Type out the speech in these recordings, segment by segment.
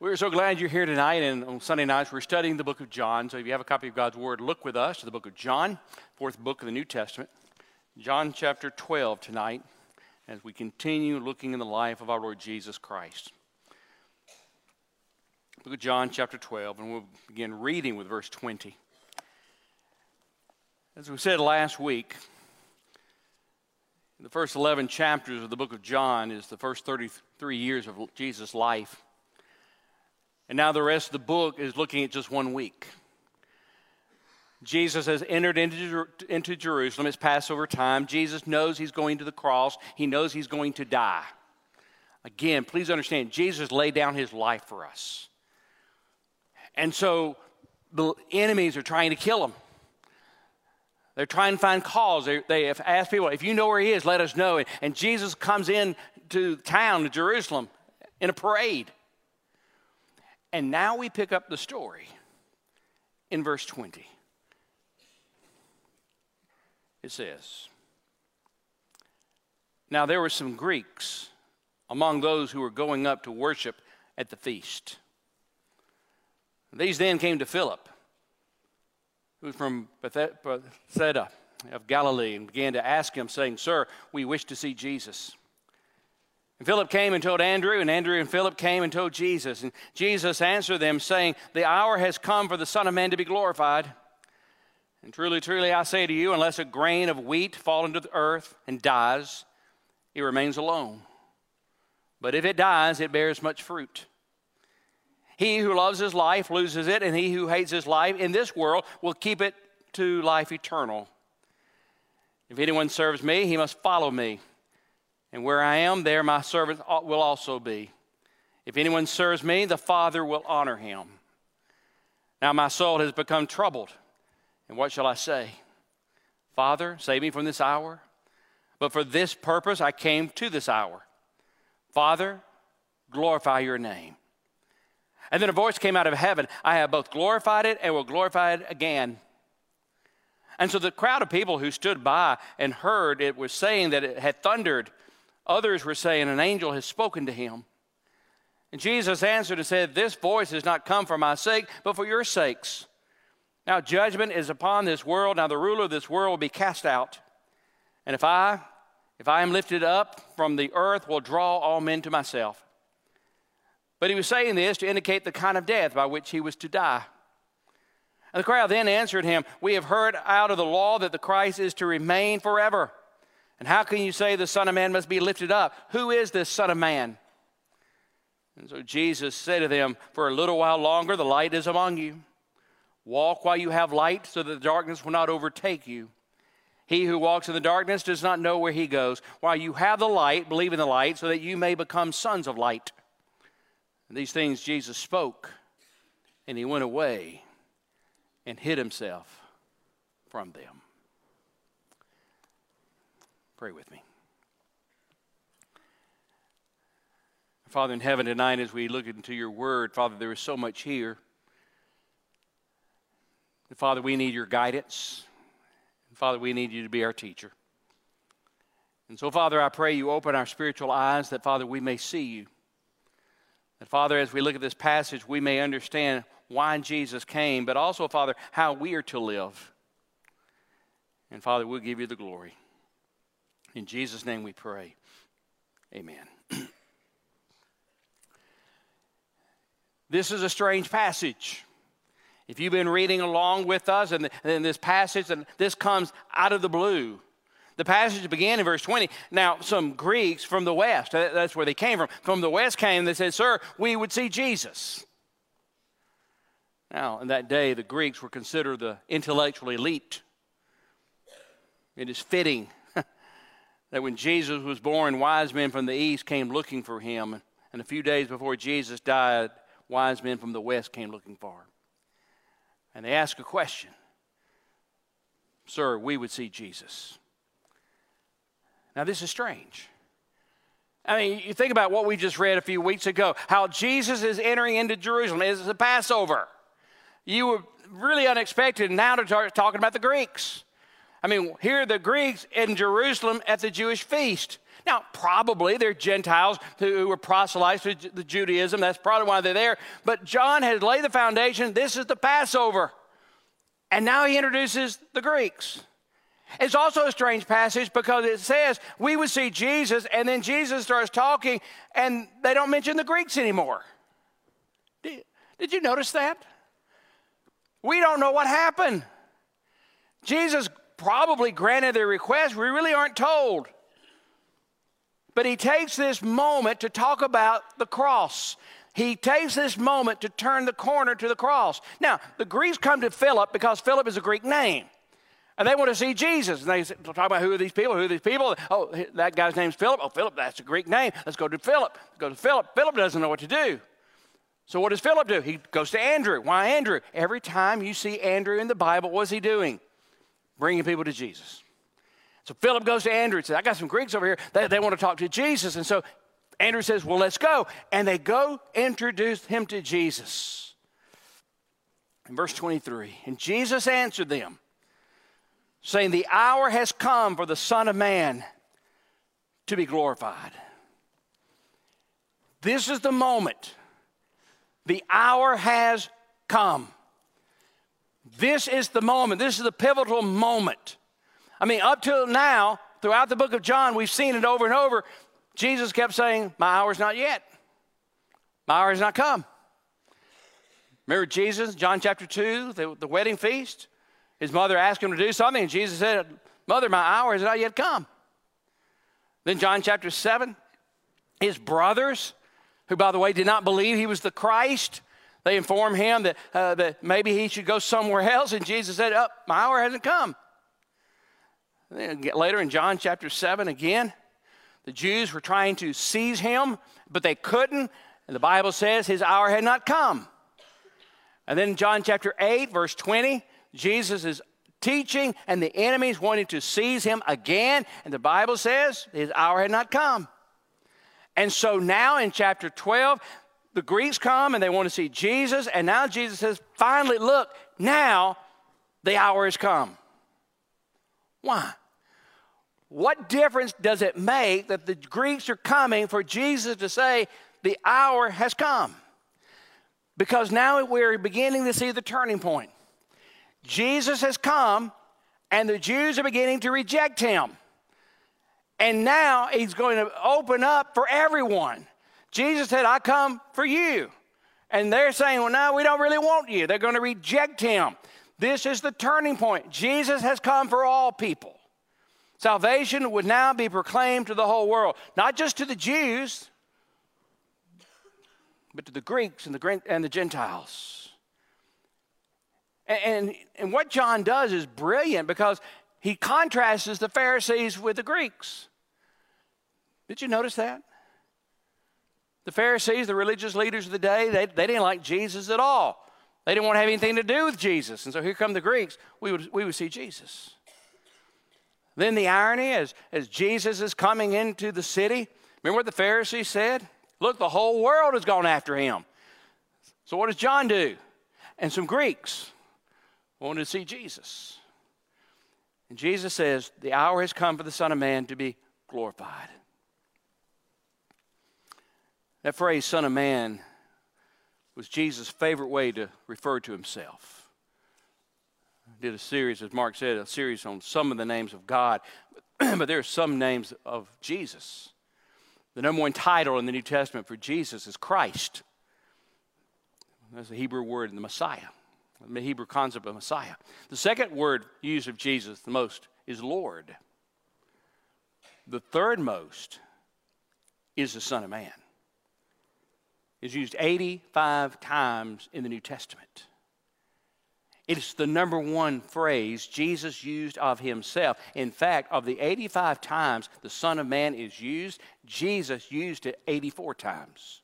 We're so glad you're here tonight, and on Sunday nights we're studying the book of John. So if you have a copy of God's Word, look with us to the book of John, fourth book of the New Testament. John chapter 12 tonight, as we continue looking in the life of our Lord Jesus Christ. Look at John chapter 12, and we'll begin reading with verse 20. As we said last week, the first 11 chapters of the book of John is the first 33 years of Jesus' life. And now the rest of the book is looking at just one week. Jesus has entered into, into Jerusalem. It's Passover time. Jesus knows he's going to the cross, he knows he's going to die. Again, please understand, Jesus laid down his life for us. And so the enemies are trying to kill him. They're trying to find cause. They, they have asked people, if you know where he is, let us know. And Jesus comes in to town, to Jerusalem, in a parade. And now we pick up the story in verse 20. It says, Now there were some Greeks among those who were going up to worship at the feast. These then came to Philip, who was from Bethsaida of Galilee, and began to ask him, saying, Sir, we wish to see Jesus. And Philip came and told Andrew, and Andrew and Philip came and told Jesus. And Jesus answered them, saying, The hour has come for the Son of Man to be glorified. And truly, truly, I say to you, unless a grain of wheat fall into the earth and dies, it remains alone. But if it dies, it bears much fruit. He who loves his life loses it, and he who hates his life in this world will keep it to life eternal. If anyone serves me, he must follow me. And where I am, there my servant will also be. If anyone serves me, the Father will honor him. Now my soul has become troubled. And what shall I say? Father, save me from this hour. But for this purpose I came to this hour. Father, glorify your name. And then a voice came out of heaven I have both glorified it and will glorify it again. And so the crowd of people who stood by and heard it was saying that it had thundered. Others were saying, An angel has spoken to him. And Jesus answered and said, This voice has not come for my sake, but for your sakes. Now judgment is upon this world. Now the ruler of this world will be cast out. And if I, if I am lifted up from the earth, will draw all men to myself. But he was saying this to indicate the kind of death by which he was to die. And the crowd then answered him, We have heard out of the law that the Christ is to remain forever. And how can you say the Son of Man must be lifted up? Who is this Son of Man? And so Jesus said to them, For a little while longer the light is among you. Walk while you have light, so that the darkness will not overtake you. He who walks in the darkness does not know where he goes. While you have the light, believe in the light, so that you may become sons of light. And these things Jesus spoke, and he went away and hid himself from them. Pray with me. Father in heaven, tonight as we look into your word, Father, there is so much here. Father, we need your guidance. And Father, we need you to be our teacher. And so, Father, I pray you open our spiritual eyes that, Father, we may see you. That, Father, as we look at this passage, we may understand why Jesus came, but also, Father, how we are to live. And, Father, we'll give you the glory. In Jesus' name we pray. Amen. this is a strange passage. If you've been reading along with us and in this passage, and this comes out of the blue. The passage began in verse 20. Now, some Greeks from the west, that's where they came from, from the west came, they said, Sir, we would see Jesus. Now, in that day, the Greeks were considered the intellectual elite. It is fitting that when Jesus was born, wise men from the east came looking for him. And a few days before Jesus died, wise men from the west came looking for him. And they asked a question Sir, we would see Jesus. Now, this is strange. I mean, you think about what we just read a few weeks ago how Jesus is entering into Jerusalem. It's the Passover. You were really unexpected now to start talking about the Greeks. I mean, here are the Greeks in Jerusalem at the Jewish feast. Now, probably they're Gentiles who were proselytes to the Judaism. That's probably why they're there. But John has laid the foundation. This is the Passover. And now he introduces the Greeks. It's also a strange passage because it says we would see Jesus, and then Jesus starts talking, and they don't mention the Greeks anymore. Did, did you notice that? We don't know what happened. Jesus probably granted their request. We really aren't told. But he takes this moment to talk about the cross. He takes this moment to turn the corner to the cross. Now, the Greeks come to Philip because Philip is a Greek name. And they want to see Jesus. And they talk about who are these people? Who are these people? Oh, that guy's name's Philip. Oh, Philip, that's a Greek name. Let's go to Philip. Go to Philip. Philip doesn't know what to do. So what does Philip do? He goes to Andrew. Why Andrew? Every time you see Andrew in the Bible, what's he doing? Bringing people to Jesus. So Philip goes to Andrew and says, I got some Greeks over here. They, they want to talk to Jesus. And so Andrew says, Well, let's go. And they go introduce him to Jesus. In verse 23, and Jesus answered them saying, The hour has come for the Son of Man to be glorified. This is the moment. The hour has come. This is the moment. This is the pivotal moment. I mean, up till now, throughout the book of John, we've seen it over and over. Jesus kept saying, My hour's not yet. My hour has not come. Remember Jesus, John chapter 2, the, the wedding feast? His mother asked him to do something, and Jesus said, Mother, my hour has not yet come. Then, John chapter 7, his brothers, who, by the way, did not believe he was the Christ, they informed him that, uh, that maybe he should go somewhere else, and Jesus said, Oh, my hour hasn't come. Later in John chapter 7, again, the Jews were trying to seize him, but they couldn't. And the Bible says his hour had not come. And then John chapter 8, verse 20, Jesus is teaching, and the enemies wanted to seize him again. And the Bible says his hour had not come. And so now in chapter 12, the Greeks come and they want to see Jesus. And now Jesus says, finally, look, now the hour has come. Why? What difference does it make that the Greeks are coming for Jesus to say, the hour has come? Because now we're beginning to see the turning point. Jesus has come, and the Jews are beginning to reject him. And now he's going to open up for everyone. Jesus said, I come for you. And they're saying, Well, no, we don't really want you. They're going to reject him. This is the turning point. Jesus has come for all people. Salvation would now be proclaimed to the whole world, not just to the Jews, but to the Greeks and the, and the Gentiles. And, and what John does is brilliant because he contrasts the Pharisees with the Greeks. Did you notice that? The Pharisees, the religious leaders of the day, they, they didn't like Jesus at all. They didn't want to have anything to do with Jesus. And so here come the Greeks. We would, we would see Jesus. Then the irony as, as Jesus is coming into the city, remember what the Pharisees said? Look, the whole world has gone after him. So what does John do? And some Greeks wanted to see Jesus. And Jesus says, The hour has come for the Son of Man to be glorified. That phrase, Son of Man, was Jesus' favorite way to refer to himself. I did a series, as Mark said, a series on some of the names of God, but there are some names of Jesus. The number one title in the New Testament for Jesus is Christ. That's the Hebrew word, the Messiah the Hebrew concept of Messiah. The second word used of Jesus the most is Lord. The third most is the Son of Man. Is used 85 times in the New Testament. It's the number one phrase Jesus used of himself. In fact, of the 85 times the Son of Man is used, Jesus used it 84 times.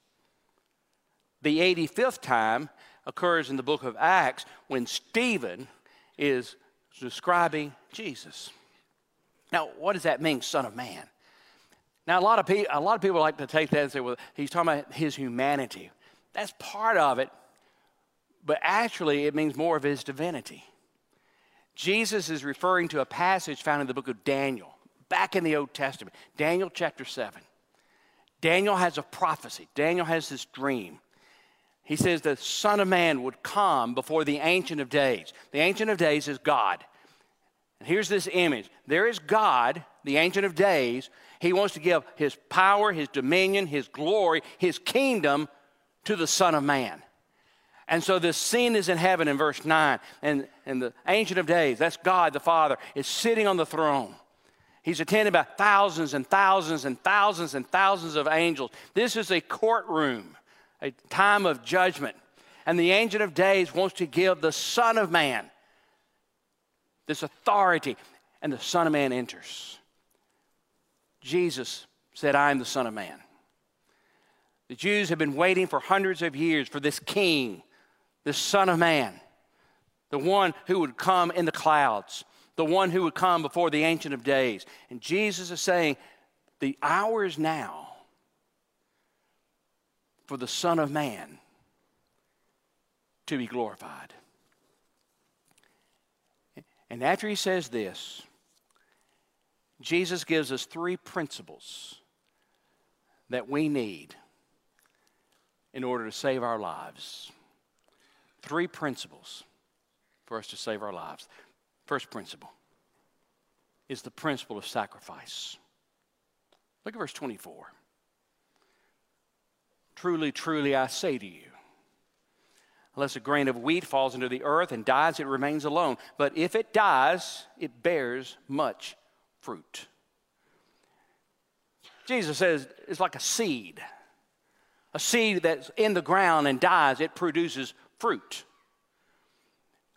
The 85th time occurs in the book of Acts when Stephen is describing Jesus. Now, what does that mean, Son of Man? Now, a lot of, pe- a lot of people like to take that and say, well, he's talking about his humanity. That's part of it, but actually, it means more of his divinity. Jesus is referring to a passage found in the book of Daniel, back in the Old Testament, Daniel chapter 7. Daniel has a prophecy, Daniel has this dream. He says the Son of Man would come before the Ancient of Days. The Ancient of Days is God. And here's this image there is God, the Ancient of Days. He wants to give his power, his dominion, his glory, his kingdom to the Son of Man. And so this scene is in heaven in verse 9. And, and the Ancient of Days, that's God the Father, is sitting on the throne. He's attended by thousands and thousands and thousands and thousands of angels. This is a courtroom, a time of judgment. And the Ancient of Days wants to give the Son of Man this authority. And the Son of Man enters. Jesus said, I am the Son of Man. The Jews have been waiting for hundreds of years for this king the Son of Man, the one who would come in the clouds, the one who would come before the Ancient of Days. And Jesus is saying, The hour is now for the Son of Man to be glorified. And after he says this, Jesus gives us three principles that we need in order to save our lives three principles for us to save our lives. First principle is the principle of sacrifice. Look at verse 24. Truly, truly, I say to you, unless a grain of wheat falls into the earth and dies, it remains alone. But if it dies, it bears much fruit. Jesus says it's like a seed. A seed that's in the ground and dies, it produces fruit.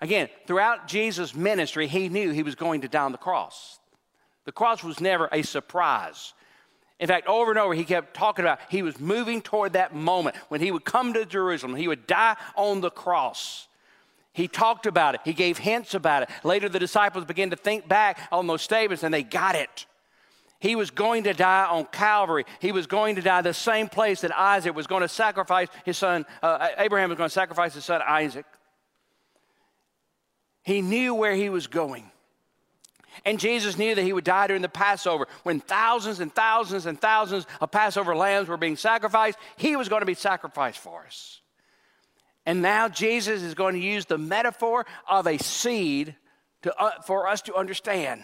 Again, throughout Jesus' ministry, he knew he was going to die on the cross. The cross was never a surprise. In fact, over and over, he kept talking about he was moving toward that moment when he would come to Jerusalem, he would die on the cross. He talked about it, he gave hints about it. Later, the disciples began to think back on those statements and they got it. He was going to die on Calvary. He was going to die the same place that Isaac was going to sacrifice his son, uh, Abraham was going to sacrifice his son Isaac. He knew where he was going. And Jesus knew that he would die during the Passover. When thousands and thousands and thousands of Passover lambs were being sacrificed, he was going to be sacrificed for us. And now Jesus is going to use the metaphor of a seed to, uh, for us to understand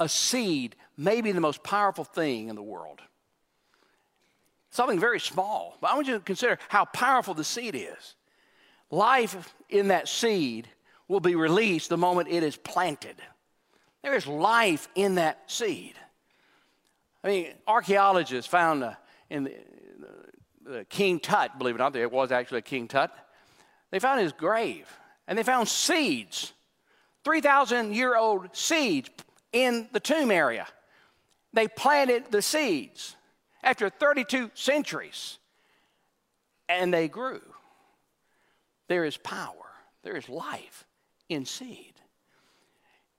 a seed may be the most powerful thing in the world. Something very small, but I want you to consider how powerful the seed is. Life in that seed will be released the moment it is planted. There is life in that seed. I mean, archaeologists found uh, in the, the, King Tut, believe it or not, there was actually a King Tut. They found his grave and they found seeds, 3,000 year old seeds in the tomb area. They planted the seeds after 32 centuries and they grew. There is power, there is life in seed.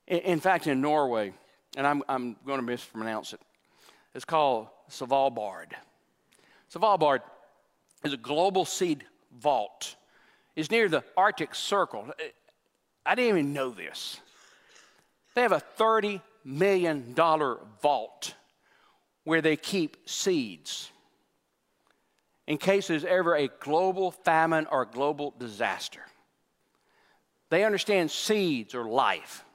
In, fact, in Norway, and I'm, I'm going to mispronounce it, it's called Svalbard. Svalbard is a global seed vault. It's near the Arctic Circle. I didn't even know this. They have a $30 million vault where they keep seeds in case there's ever a global famine or global disaster. They understand seeds are life.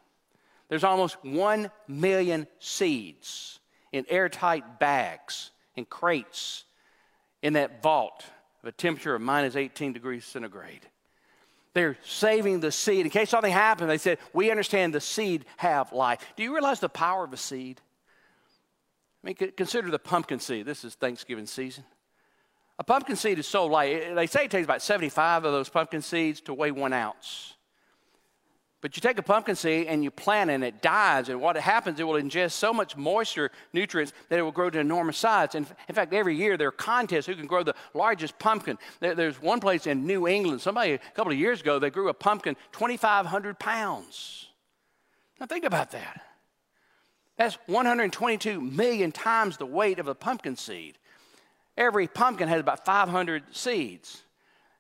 There's almost 1 million seeds in airtight bags, in crates, in that vault of a temperature of minus 18 degrees centigrade. They're saving the seed. In case something happens, they said, We understand the seed have life. Do you realize the power of a seed? I mean, consider the pumpkin seed. This is Thanksgiving season. A pumpkin seed is so light. They say it takes about 75 of those pumpkin seeds to weigh one ounce. But you take a pumpkin seed and you plant it and it dies, and what happens, it will ingest so much moisture, nutrients, that it will grow to enormous size. And in fact, every year there are contests who can grow the largest pumpkin. there's one place in New England, somebody a couple of years ago, they grew a pumpkin 2,500 pounds. Now think about that. That's 122 million times the weight of a pumpkin seed. Every pumpkin has about 500 seeds.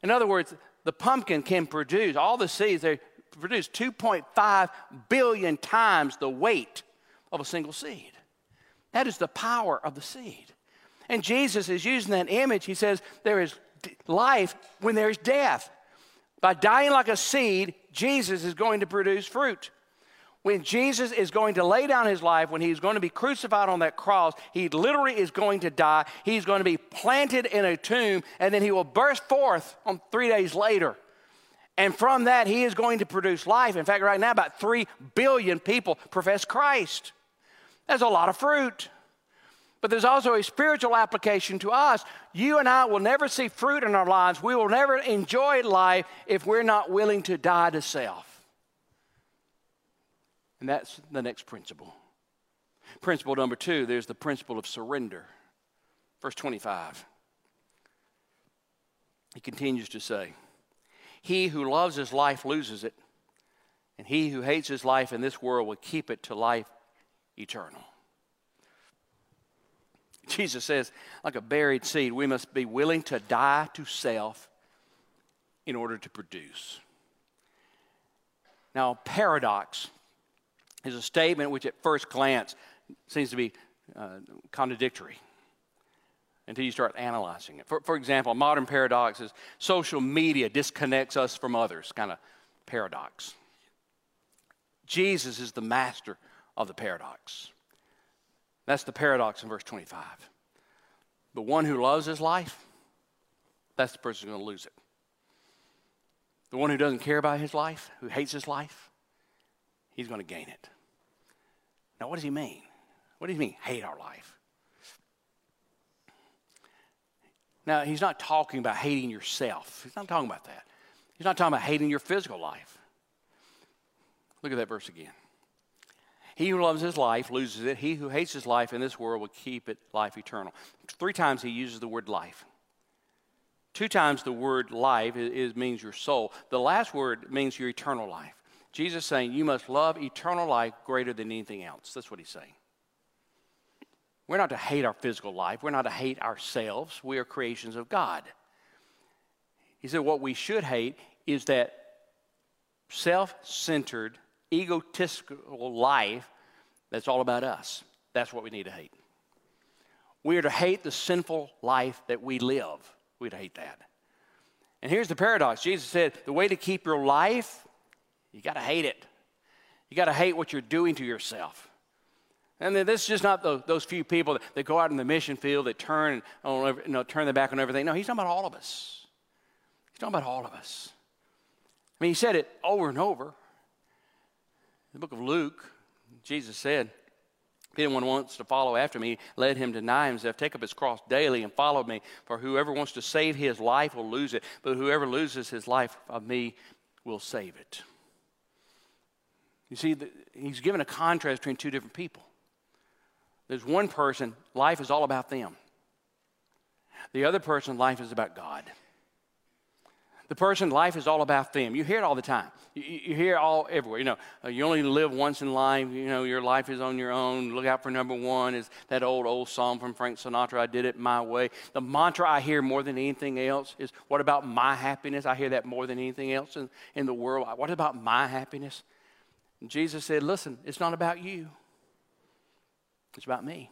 In other words, the pumpkin can produce, all the seeds, they produce 2.5 billion times the weight of a single seed. That is the power of the seed. And Jesus is using that image. He says, There is life when there is death. By dying like a seed, Jesus is going to produce fruit. When Jesus is going to lay down his life, when he's going to be crucified on that cross, he literally is going to die. He's going to be planted in a tomb, and then he will burst forth on three days later. And from that, he is going to produce life. In fact, right now, about 3 billion people profess Christ. That's a lot of fruit. But there's also a spiritual application to us. You and I will never see fruit in our lives. We will never enjoy life if we're not willing to die to self. And that's the next principle. Principle number two there's the principle of surrender. Verse 25. He continues to say, He who loves his life loses it, and he who hates his life in this world will keep it to life eternal. Jesus says, like a buried seed, we must be willing to die to self in order to produce. Now, paradox is a statement which, at first glance, seems to be uh, contradictory until you start analyzing it. For, for example, modern paradox is social media disconnects us from others, kind of paradox. Jesus is the master of the paradox. That's the paradox in verse 25. The one who loves his life, that's the person who's going to lose it. The one who doesn't care about his life, who hates his life, he's going to gain it. Now, what does he mean? What does he mean, hate our life? Now, he's not talking about hating yourself. He's not talking about that. He's not talking about hating your physical life. Look at that verse again. He who loves his life loses it. He who hates his life in this world will keep it life eternal. Three times he uses the word life. Two times the word life is, is, means your soul. The last word means your eternal life. Jesus saying you must love eternal life greater than anything else. That's what he's saying. We're not to hate our physical life. We're not to hate ourselves. We are creations of God. He said what we should hate is that self centered, egotistical life that's all about us. That's what we need to hate. We are to hate the sinful life that we live. We'd hate that. And here's the paradox Jesus said the way to keep your life, you got to hate it. You got to hate what you're doing to yourself. And this is just not the, those few people that, that, go out in the mission field that turn, on, you know, turn their back on everything. No, he's talking about all of us. He's talking about all of us. I mean, he said it over and over the book of Luke, Jesus said, if anyone wants to follow after me, let him deny himself, take up his cross daily, and follow me. For whoever wants to save his life will lose it, but whoever loses his life of me will save it. You see, he's given a contrast between two different people. There's one person, life is all about them. The other person, life is about God. The person, life is all about them. You hear it all the time. You, you hear it all everywhere. You know, uh, you only live once in life. You know, your life is on your own. Look out for number one. Is that old old song from Frank Sinatra? I did it my way. The mantra I hear more than anything else is, "What about my happiness?" I hear that more than anything else in, in the world. What about my happiness? And Jesus said, "Listen, it's not about you. It's about me."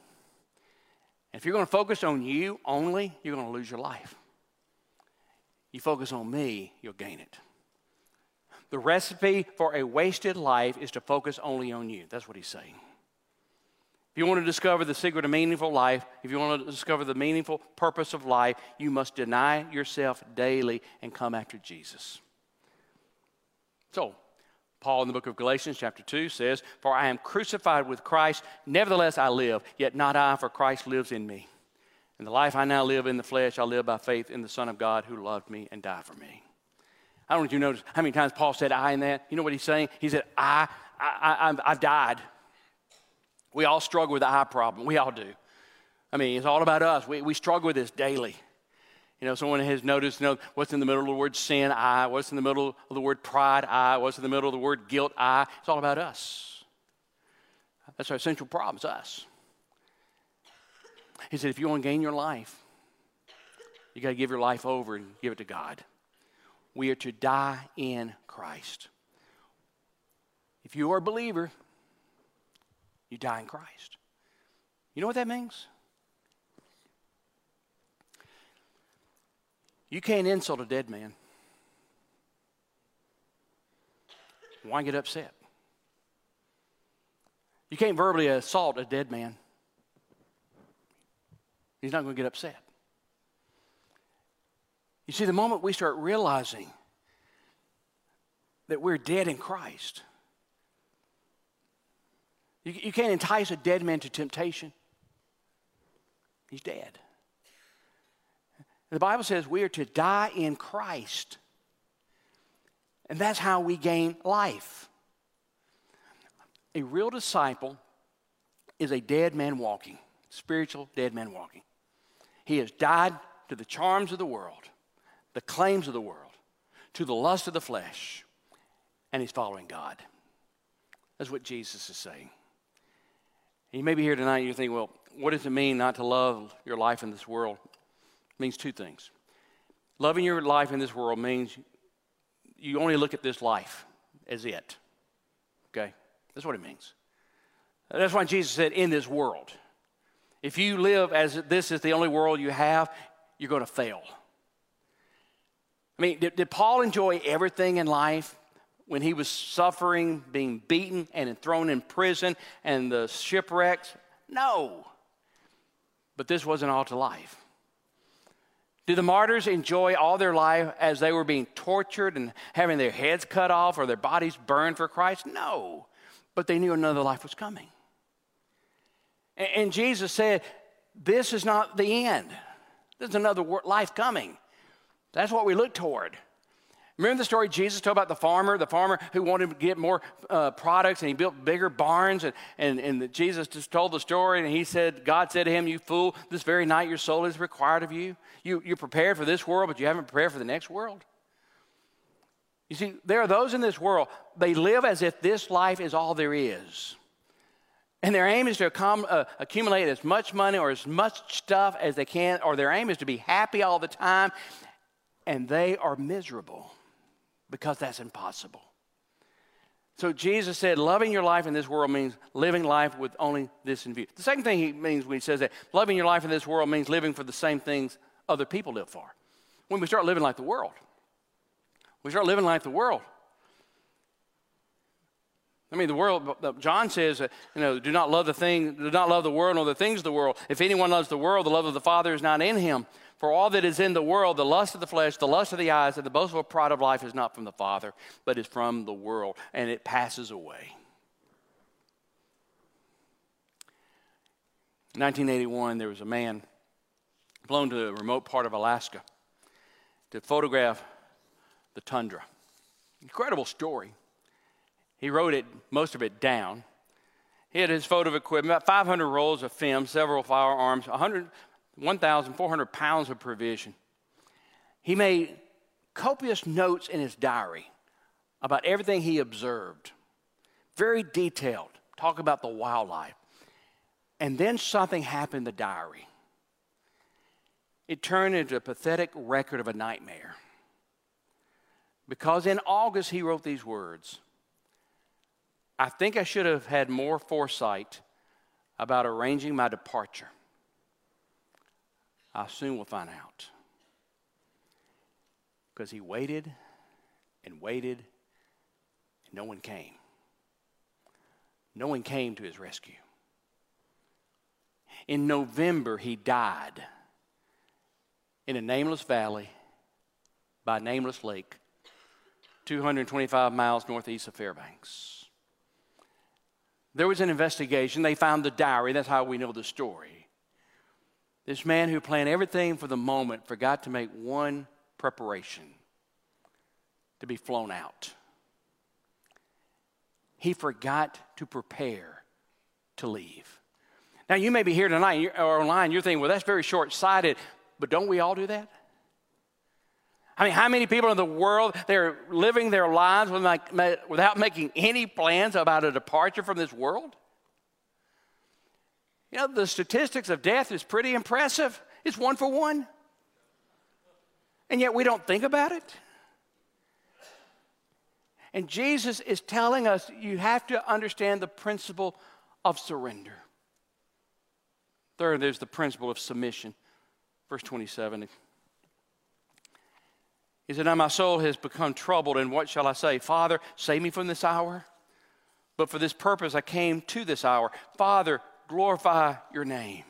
If you're going to focus on you only, you're going to lose your life you focus on me, you'll gain it. The recipe for a wasted life is to focus only on you. That's what he's saying. If you want to discover the secret of meaningful life, if you want to discover the meaningful purpose of life, you must deny yourself daily and come after Jesus. So, Paul in the book of Galatians, chapter 2, says, For I am crucified with Christ, nevertheless I live, yet not I, for Christ lives in me. And the life I now live in the flesh, I live by faith in the Son of God who loved me and died for me. I don't know if you notice how many times Paul said I in that. You know what he's saying? He said, I, I, I, I've died. We all struggle with the I problem. We all do. I mean, it's all about us. We, we struggle with this daily. You know, someone has noticed, you know, what's in the middle of the word sin, I. What's in the middle of the word pride, I. What's in the middle of the word guilt, I. It's all about us. That's our central problem, it's us. He said, if you want to gain your life, you got to give your life over and give it to God. We are to die in Christ. If you are a believer, You die in Christ. You know what that means? You can't insult a dead man. Why get upset? You can't verbally assault a dead man. He's not going to get upset. You see, the moment we start realizing that we're dead in Christ, you, you can't entice a dead man to temptation. He's dead. The Bible says we are to die in Christ. And that's how we gain life. A real disciple is a dead man walking, spiritual dead man walking. He has died to the charms of the world, the claims of the world, to the lust of the flesh, and he's following God. That's what Jesus is saying. you may be here tonight and you think, well, what does it mean not to love your life in this world? Means two things. Loving your life in this world means you only look at this life as it. Okay? That's what it means. That's why Jesus said, in this world. If you live as this is the only world you have, you're going to fail. I mean, did, did Paul enjoy everything in life? when he was suffering, being beaten and thrown in prison and the shipwrecks? No. But this wasn't all to life. Did the martyrs enjoy all their life as they were being tortured and having their heads cut off or their bodies burned for Christ? No. But they knew another life was coming. And Jesus said, This is not the end, there's another life coming. That's what we look toward. Remember the story Jesus told about the farmer, the farmer who wanted to get more uh, products and he built bigger barns. And, and, and Jesus just told the story and he said, God said to him, You fool, this very night your soul is required of you. you. You're prepared for this world, but you haven't prepared for the next world. You see, there are those in this world, they live as if this life is all there is. And their aim is to accom- uh, accumulate as much money or as much stuff as they can, or their aim is to be happy all the time. And they are miserable because that's impossible. So Jesus said, loving your life in this world means living life with only this in view. The second thing he means when he says that, loving your life in this world means living for the same things other people live for. When we start living like the world, we start living like the world. I mean, the world, John says, you know, do not love the thing, do not love the world nor the things of the world. If anyone loves the world, the love of the Father is not in him. For all that is in the world, the lust of the flesh, the lust of the eyes, and the boastful pride of life is not from the Father, but is from the world, and it passes away. 1981, there was a man flown to a remote part of Alaska to photograph the tundra. Incredible story. He wrote it, most of it down. He had his photo equipment, about 500 rolls of film, several firearms, 100, 1,400 pounds of provision. He made copious notes in his diary about everything he observed, very detailed, talk about the wildlife. And then something happened in the diary. It turned into a pathetic record of a nightmare. Because in August, he wrote these words I think I should have had more foresight about arranging my departure. I soon will find out. Because he waited and waited, and no one came. No one came to his rescue. In November, he died in a nameless valley by nameless lake, 225 miles northeast of Fairbanks. There was an investigation. They found the diary. That's how we know the story. This man who planned everything for the moment forgot to make one preparation to be flown out. He forgot to prepare to leave. Now, you may be here tonight or online, you're thinking, well, that's very short sighted, but don't we all do that? I mean, how many people in the world they're living their lives without making any plans about a departure from this world? You know, the statistics of death is pretty impressive. It's one for one. And yet we don't think about it. And Jesus is telling us you have to understand the principle of surrender. Third, there's the principle of submission. Verse 27. He said, Now my soul has become troubled, and what shall I say? Father, save me from this hour. But for this purpose I came to this hour. Father, glorify your name.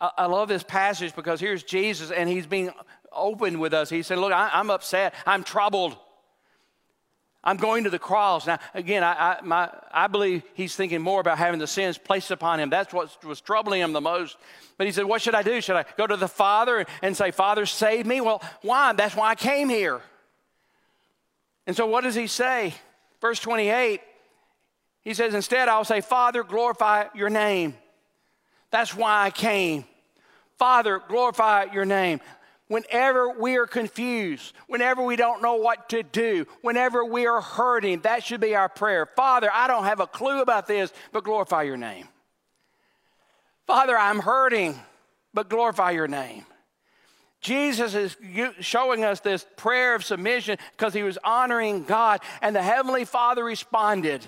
I, I love this passage because here's Jesus, and he's being open with us. He said, Look, I, I'm upset, I'm troubled. I'm going to the cross. Now, again, I, I, my, I, believe he's thinking more about having the sins placed upon him. That's what was troubling him the most. But he said, What should I do? Should I go to the Father and say, Father, save me? Well, why? That's why I came here. And so, what does he say? Verse 28 he says, Instead, I'll say, Father, glorify your name. That's why I came. Father, glorify your name. Whenever we are confused, whenever we don't know what to do, whenever we are hurting, that should be our prayer. Father, I don't have a clue about this, but glorify your name. Father, I'm hurting, but glorify your name. Jesus is showing us this prayer of submission because he was honoring God, and the Heavenly Father responded.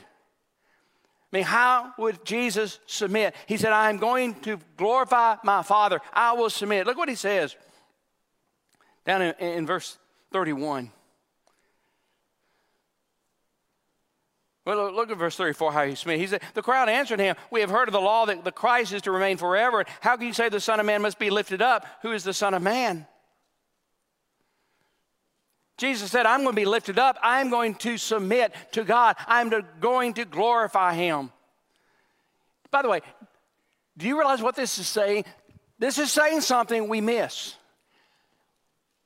I mean, how would Jesus submit? He said, I am going to glorify my Father. I will submit. Look what he says down in, in verse 31. Well, look at verse 34, how he submitted. He said, The crowd answered him, We have heard of the law that the Christ is to remain forever. How can you say the Son of Man must be lifted up? Who is the Son of Man? Jesus said, I'm going to be lifted up. I'm going to submit to God. I'm going to glorify Him. By the way, do you realize what this is saying? This is saying something we miss.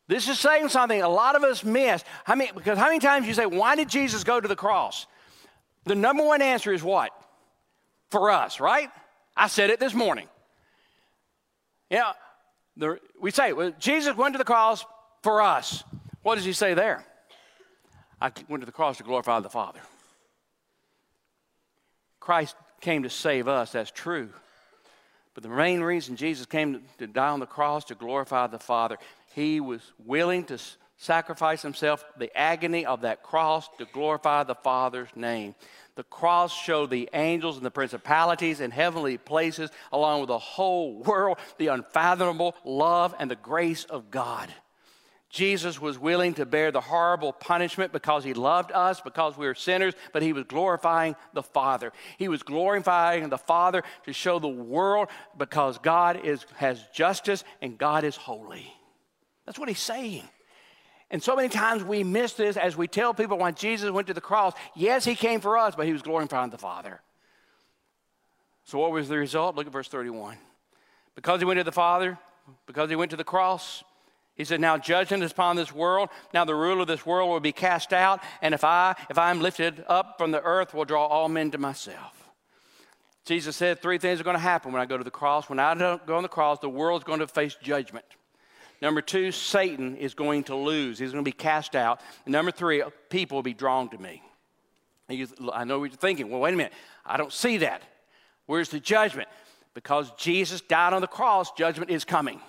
This is saying something a lot of us miss. I mean, because how many times you say, why did Jesus go to the cross? The number one answer is what? For us, right? I said it this morning. Yeah, the, we say, well, Jesus went to the cross for us. What does he say there? I went to the cross to glorify the Father. Christ came to save us, that's true. But the main reason Jesus came to die on the cross to glorify the Father he was willing to sacrifice himself, the agony of that cross to glorify the Father's name. The cross showed the angels and the principalities in heavenly places, along with the whole world, the unfathomable love and the grace of God. Jesus was willing to bear the horrible punishment because he loved us, because we were sinners, but he was glorifying the Father. He was glorifying the Father to show the world because God is, has justice and God is holy. That's what he's saying. And so many times we miss this as we tell people when Jesus went to the cross, yes, he came for us, but he was glorifying the Father. So, what was the result? Look at verse 31. Because he went to the Father, because he went to the cross, he said, Now judgment is upon this world. Now the ruler of this world will be cast out. And if I, if I am lifted up from the earth, will draw all men to myself. Jesus said three things are going to happen when I go to the cross. When I go on the cross, the world's going to face judgment. Number two, Satan is going to lose. He's going to be cast out. And number three, people will be drawn to me. I know what you're thinking. Well, wait a minute. I don't see that. Where's the judgment? Because Jesus died on the cross, judgment is coming.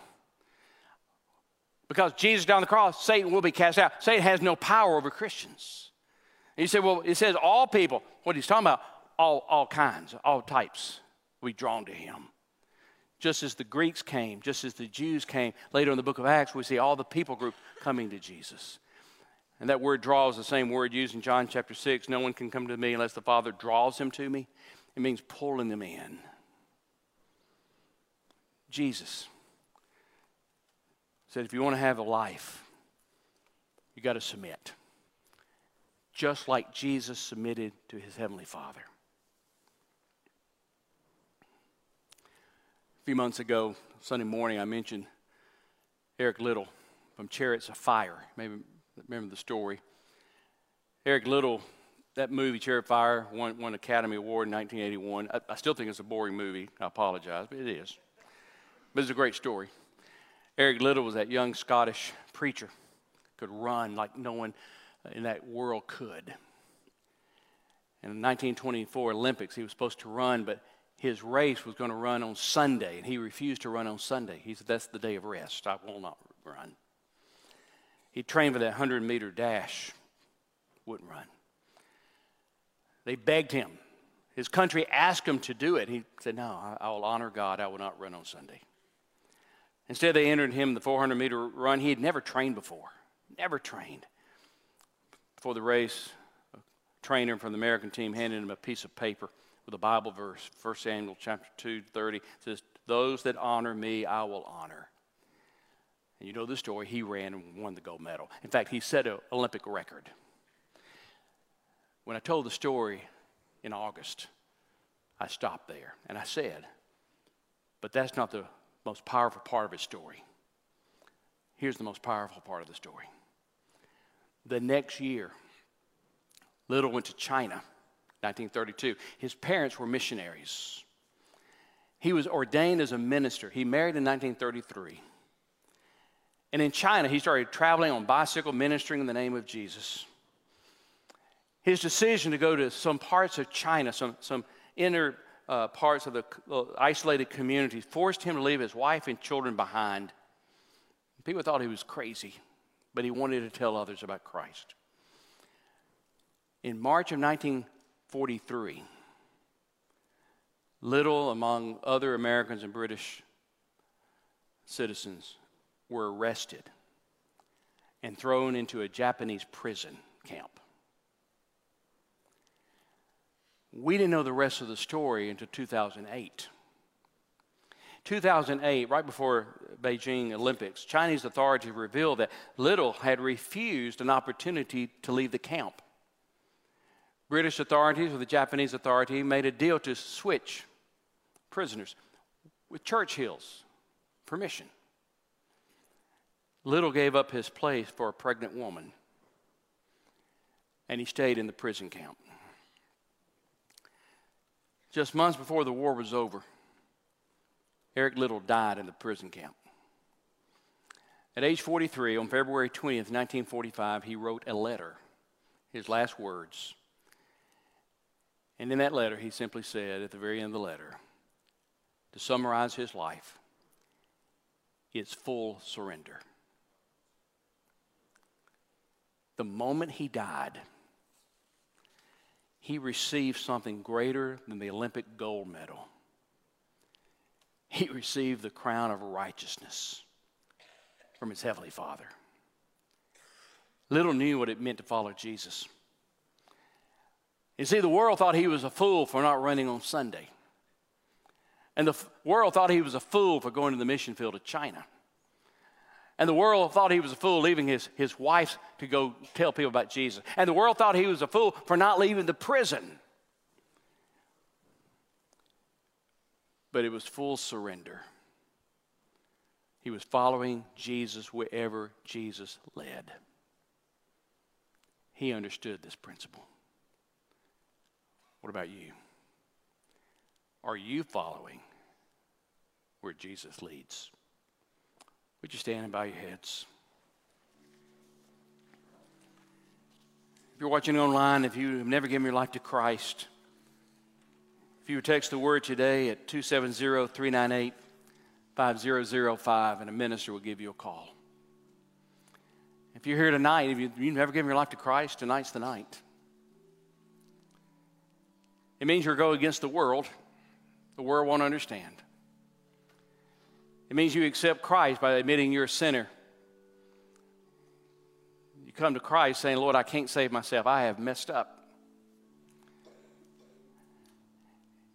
Because Jesus died on the cross, Satan will be cast out. Satan has no power over Christians. And you say, well, it says all people. What he's talking about, all, all kinds, all types be drawn to him just as the Greeks came, just as the Jews came. Later in the book of Acts, we see all the people group coming to Jesus. And that word draw is the same word used in John chapter 6. No one can come to me unless the Father draws him to me. It means pulling them in. Jesus said, if you want to have a life, you got to submit. Just like Jesus submitted to his heavenly Father. A few months ago, Sunday morning, I mentioned Eric Liddell from Chariots of Fire. Maybe remember the story. Eric Liddell, that movie, Chariot of Fire, won, won Academy Award in 1981. I, I still think it's a boring movie. I apologize, but it is. But it's a great story. Eric Liddell was that young Scottish preacher, could run like no one in that world could. In the 1924 Olympics, he was supposed to run, but his race was going to run on Sunday, and he refused to run on Sunday. He said, That's the day of rest. I will not run. He trained for that 100 meter dash, wouldn't run. They begged him. his country asked him to do it. He said, No, I will honor God. I will not run on Sunday. Instead, they entered him the 400 meter run. He had never trained before, never trained. Before the race, a trainer from the American team handed him a piece of paper with a Bible verse, 1 Samuel chapter 2, 30. says, Those that honor me, I will honor. And you know the story. He ran and won the gold medal. In fact, he set an Olympic record. When I told the story in August, I stopped there and I said, but that's not the most powerful part of his story. Here's the most powerful part of the story. The next year, Liddell went to China, 1932. His parents were missionaries. He was ordained as a minister. He married in 1933. And in China, he started traveling on bicycle, ministering in the name of Jesus. His decision to go to some parts of China, some, some inner uh, parts of the isolated community, forced him to leave his wife and children behind. People thought he was crazy, but he wanted to tell others about Christ. In March of 1943, Liddell, among other Americans and British citizens, were arrested and thrown into a Japanese prison camp. We didn't know the rest of the story until 2008. 2008, right before Beijing Olympics, Chinese authorities revealed that Liddell had refused an opportunity to leave the camp. British authorities with the Japanese authority made a deal to switch prisoners with Churchill's permission. Liddell gave up his place for a pregnant woman, and he stayed in the prison camp. Just months before the war was over, Eric Liddell died in the prison camp. At age 43, on February 20th, 1945, he wrote a letter, his last words. And in that letter, he simply said at the very end of the letter, to summarize his life, it's full surrender. The moment he died, he received something greater than the Olympic gold medal. He received the crown of righteousness from his Heavenly Father. Liddell knew what it meant to follow Jesus. You see, the world thought he was a fool for not running on Sunday. And the world thought he was a fool for going to the mission field of China. And the world thought he was a fool leaving his, his wife to go tell people about Jesus. And the world thought he was a fool for not leaving the prison. But it was full surrender. He was following Jesus wherever Jesus led. He understood this principle. What about you? Are you following where Jesus leads? Would you stand and bow your heads? If you're watching online, if you have never given your life to Christ, if you would text the word today at 270 398 5005, and a minister will give you a call. If you're here tonight, if you, have never given your life to Christ, tonight's the night. It means you're going against the world. The world won't understand. It means you accept Christ by admitting you're a sinner. You come to Christ saying, Lord, I can't save myself. I have messed up.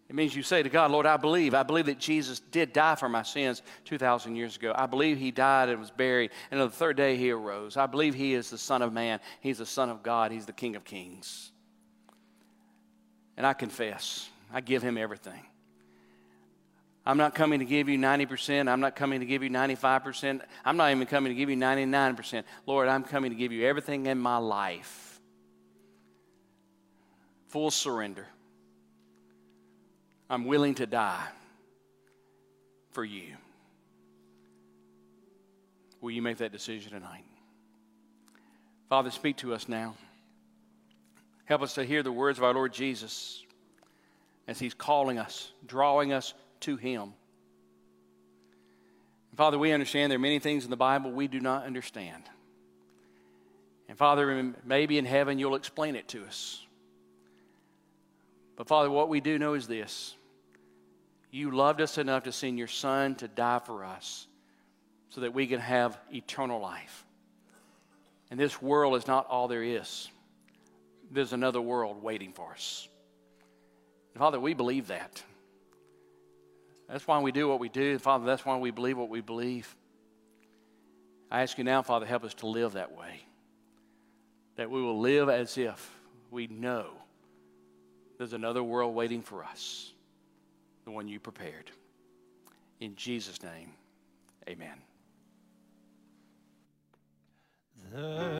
It means you say to God, Lord, I believe. I believe that Jesus did die for my sins 2,000 years ago. I believe he died and was buried, and on the third day he arose. I believe he is the Son of Man. He's the Son of God. He's the King of Kings. And I confess, I give him everything. I'm not coming to give you 90%. I'm not coming to give you 95%. I'm not even coming to give you 99%. Lord, I'm coming to give you everything in my life. Full surrender. I'm willing to die for you. Will you make that decision tonight? Father, speak to us now. Help us to hear the words of our Lord Jesus as He's calling us, drawing us to Him. Father, we understand there are many things in the Bible we do not understand. And Father, maybe in heaven you'll explain it to us. But Father, what we do know is this you loved us enough to send your Son to die for us so that we can have eternal life. And this world is not all there is, there's another world waiting for us. And Father, we believe that. That's why we do what we do. Father, that's why we believe what we believe. I ask you now, Father, help us to live that way. That we will live as if we know there's another world waiting for us, the one you prepared. In Jesus' name, amen. The